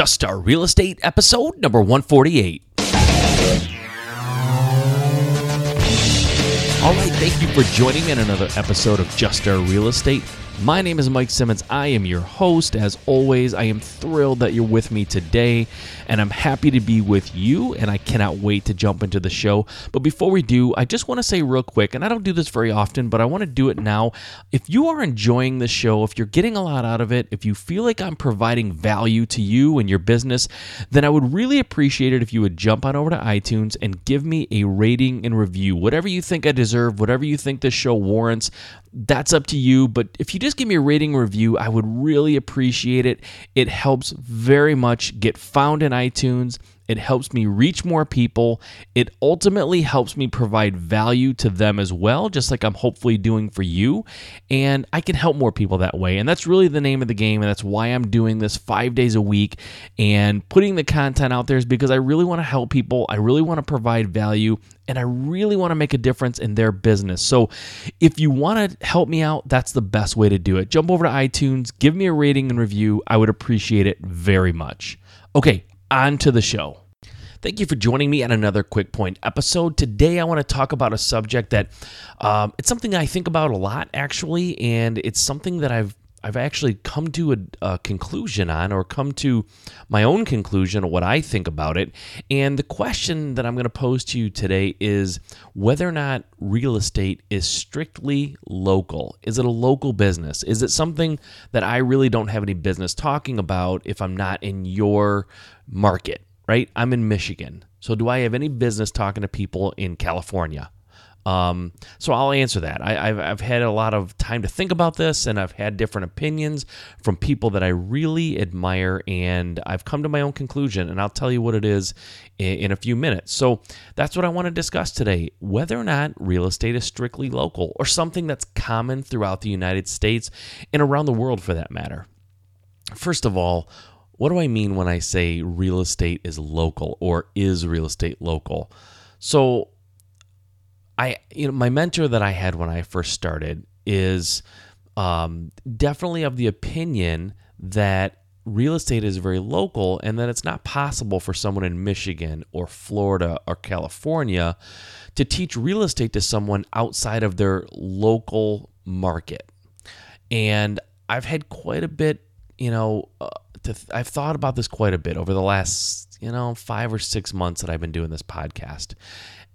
Just Start Real Estate, episode number 148. All right, thank you for joining me in another episode of Just Start Real Estate. My name is Mike Simmons. I am your host. As always, I am thrilled that you're with me today, and I'm happy to be with you, and I cannot wait to jump into the show. But before we do, I just want to say real quick, and I don't do this very often, but I want to do it now. If you are enjoying the show, if you're getting a lot out of it, if you feel like I'm providing value to you and your business, then I would really appreciate it if you would jump on over to iTunes and give me a rating and review. Whatever you think I deserve, whatever you think this show warrants, that's up to you. But if you just give me a rating review, I would really appreciate it. It helps very much get found in iTunes. It helps me reach more people. It ultimately helps me provide value to them as well, just like I'm hopefully doing for you. And I can help more people that way. And that's really the name of the game. And that's why I'm doing this five days a week and putting the content out there is because I really want to help people. I really want to provide value and I really want to make a difference in their business. So if you want to help me out, that's the best way to do it. Jump over to iTunes, give me a rating and review. I would appreciate it very much. Okay, on to the show. Thank you for joining me at another Quick Point episode. Today, I want to talk about a subject that um, it's something I think about a lot, actually, and it's something that I've I've actually come to a, a, conclusion on, or come to my own conclusion of what I think about it. And the question that I'm going to pose to you today is whether or not real estate is strictly local. Is it a local business? Is it something that I really don't have any business talking about if I'm not in your market? Right? I'm in Michigan. So do I have any business talking to people in California? Um, so I'll answer that. I, have I've had a lot of time to think about this, and I've had different opinions from people that I really admire, and I've come to my own conclusion, and I'll tell you what it is in, in a few minutes. So that's what I want to discuss today: whether or not real estate is strictly local or something that's common throughout the United States and around the world, for that matter. First of all, what do I mean when I say real estate is local or is real estate local? So I you know my mentor that I had when I first started is um, definitely of the opinion that real estate is very local and that it's not possible for someone in Michigan or Florida or California to teach real estate to someone outside of their local market. And I've had quite a bit, you know, uh, to th- I've thought about this quite a bit over the last, you know, 5 or 6 months that I've been doing this podcast.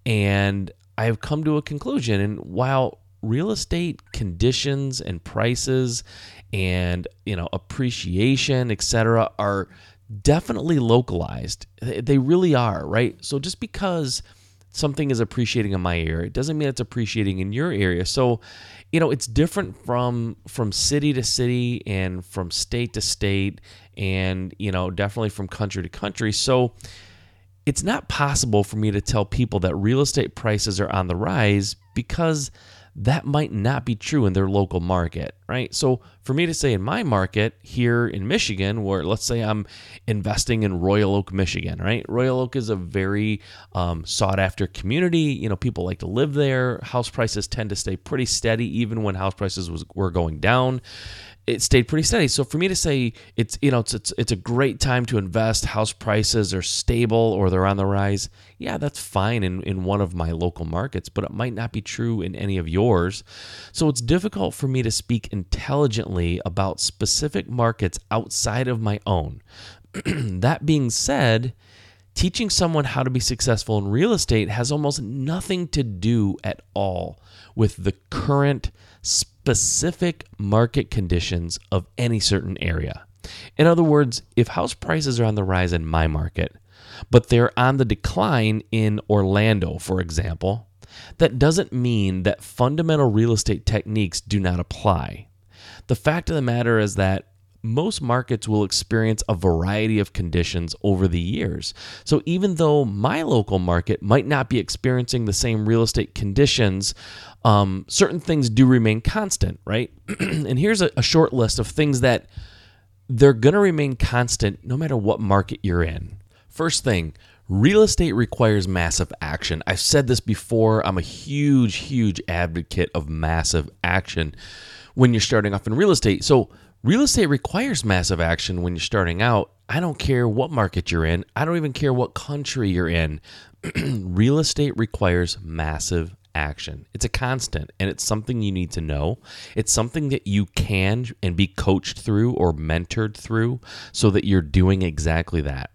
And I've come to a conclusion and while real estate conditions and prices and, you know, appreciation, etc. are definitely localized. They really are, right? So just because something is appreciating in my area, it doesn't mean it's appreciating in your area. So, you know, it's different from from city to city and from state to state and, you know, definitely from country to country. So, it's not possible for me to tell people that real estate prices are on the rise because that might not be true in their local market, right? So for me to say in my market here in Michigan, where let's say I'm investing in Royal Oak, Michigan, right? Royal Oak is a very um, sought after community. You know, people like to live there. House prices tend to stay pretty steady even when house prices was, were going down it stayed pretty steady. So for me to say it's you know it's, it's it's a great time to invest, house prices are stable or they're on the rise. Yeah, that's fine in in one of my local markets, but it might not be true in any of yours. So it's difficult for me to speak intelligently about specific markets outside of my own. that being said, teaching someone how to be successful in real estate has almost nothing to do at all with the current specific market conditions of any certain area. In other words, if house prices are on the rise in my market, but they're on the decline in Orlando, for example, that doesn't mean that fundamental real estate techniques do not apply. The fact of the matter is that most markets will experience a variety of conditions over the years. So even though my local market might not be experiencing the same real estate conditions, um, certain things do remain constant, right? and here's a, a short list of things that they're going to remain constant no matter what market you're in. First thing, real estate requires massive action. I've said this before. I'm a huge, huge advocate of massive action when you're starting off in real estate. So, Real estate requires massive action when you're starting out. I don't care what market you're in, I don't even care what country you're in. Real estate requires massive action. It's a constant and it's something you need to know. It's something that you can and be coached through or mentored through so that you're doing exactly that.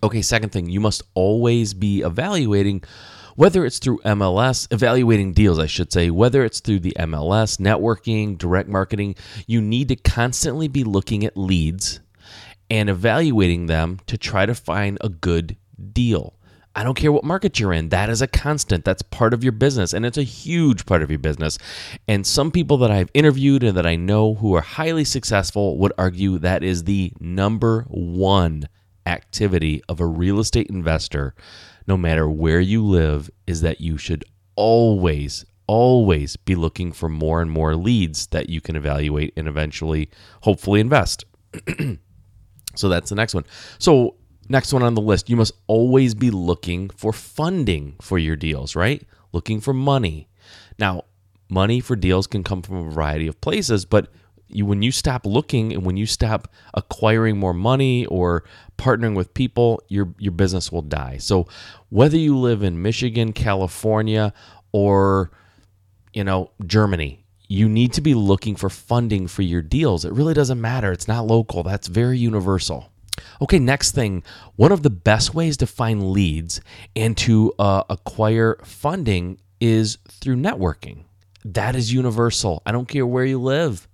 Okay, second thing, you must always be evaluating whether it's through MLS, evaluating deals, I should say, whether it's through the MLS, networking, direct marketing, you need to constantly be looking at leads and evaluating them to try to find a good deal. I don't care what market you're in. That is a constant. That's part of your business, and it's a huge part of your business. And some people that I've interviewed and that I know who are highly successful would argue that is the number one activity of a real estate investor, no matter where you live, is that you should always, always be looking for more and more leads that you can evaluate and eventually, hopefully, invest. so that's the next one. So Next one on the list, you must always be looking for funding for your deals, right? Looking for money. Now, money for deals can come from a variety of places, but you, when you stop looking and when you stop acquiring more money or partnering with people, your your business will die. So, whether you live in Michigan, California, or you know, Germany, you need to be looking for funding for your deals. It really doesn't matter. It's not local. That's very universal. Okay, next thing. One of the best ways to find leads and to uh, acquire funding is through networking. That is universal. I don't care where you live.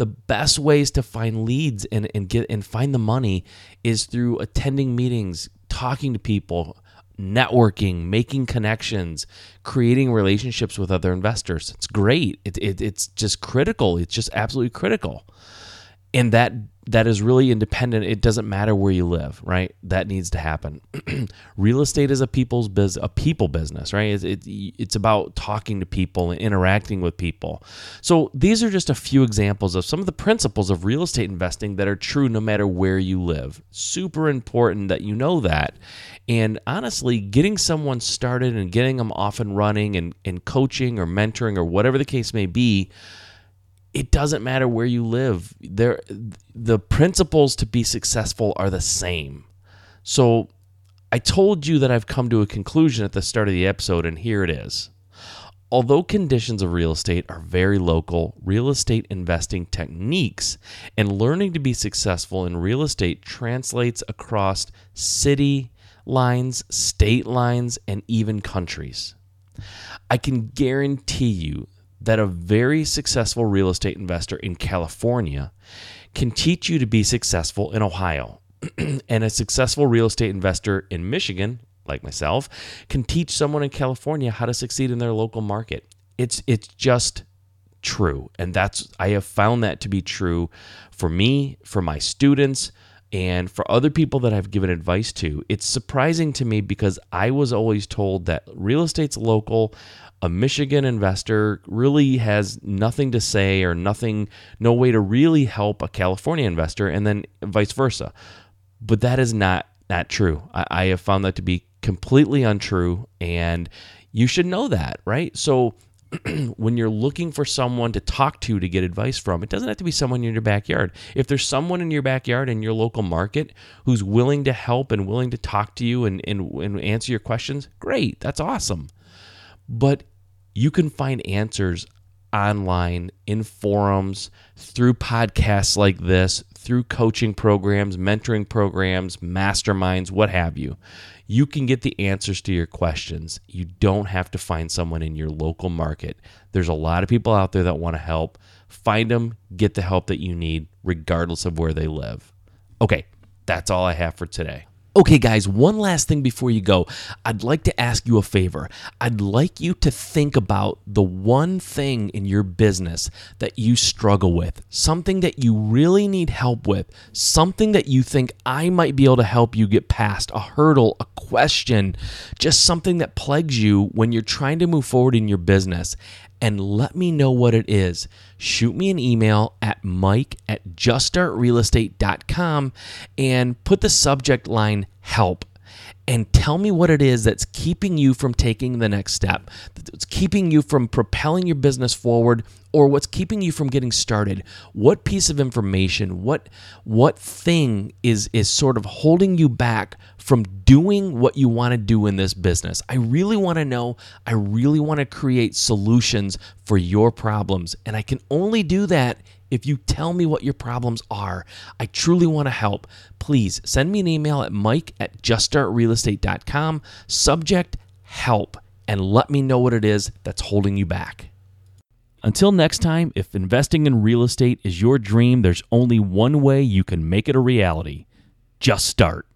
The best ways to find leads and, and get and find the money is through attending meetings, talking to people, networking, making connections, creating relationships with other investors. It's great. It, it, it's just critical. It's just absolutely critical. And that that is really independent. It doesn't matter where you live, right? That needs to happen. Real estate is a people's business, a people business, right? It's, it, it's about talking to people and interacting with people. So these are just a few examples of some of the principles of real estate investing that are true no matter where you live. Super important that you know that. And honestly, getting someone started and getting them off and running and, and coaching or mentoring or whatever the case may be it doesn't matter where you live. There the principles to be successful are the same. So I told you that I've come to a conclusion at the start of the episode and here it is. Although conditions of real estate are very local, real estate investing techniques and learning to be successful in real estate translates across city lines, state lines, and even countries. I can guarantee you that a very successful real estate investor in California can teach you to be successful in Ohio. and a successful real estate investor in Michigan, like myself, can teach someone in California how to succeed in their local market. It's it's just true. And that's I have found that to be true for me, for my students, and for other people that I've given advice to. It's surprising to me because I was always told that real estate's local a Michigan investor really has nothing to say or nothing, no way to really help a California investor, and then vice versa. But that is not not true. I, I have found that to be completely untrue, and you should know that, right? So when you're looking for someone to talk to to get advice from, it doesn't have to be someone in your backyard. If there's someone in your backyard in your local market who's willing to help and willing to talk to you and, and, and answer your questions, great. That's awesome. But you can find answers online in forums, through podcasts like this, through coaching programs, mentoring programs, masterminds, what have you. You can get the answers to your questions. You don't have to find someone in your local market. There's a lot of people out there that want to help. Find them, get the help that you need, regardless of where they live. Okay, that's all I have for today. Okay, guys, one last thing before you go. I'd like to ask you a favor. I'd like you to think about the one thing in your business that you struggle with, something that you really need help with, something that you think I might be able to help you get past, a hurdle, a question, just something that plagues you when you're trying to move forward in your business and let me know what it is. Shoot me an email at mike at juststartrealestate.com and put the subject line help and tell me what it is that's keeping you from taking the next step, that's keeping you from propelling your business forward, or what's keeping you from getting started? What piece of information what what thing is is sort of holding you back from doing what you want to do in this business? I really want to know. I really want to create solutions for your problems and i can only do that if you tell me what your problems are, I truly want to help. Please send me an email at mike at juststartrealestate.com, subject help, and let me know what it is that's holding you back. Until next time, if investing in real estate is your dream, there's only one way you can make it a reality just start.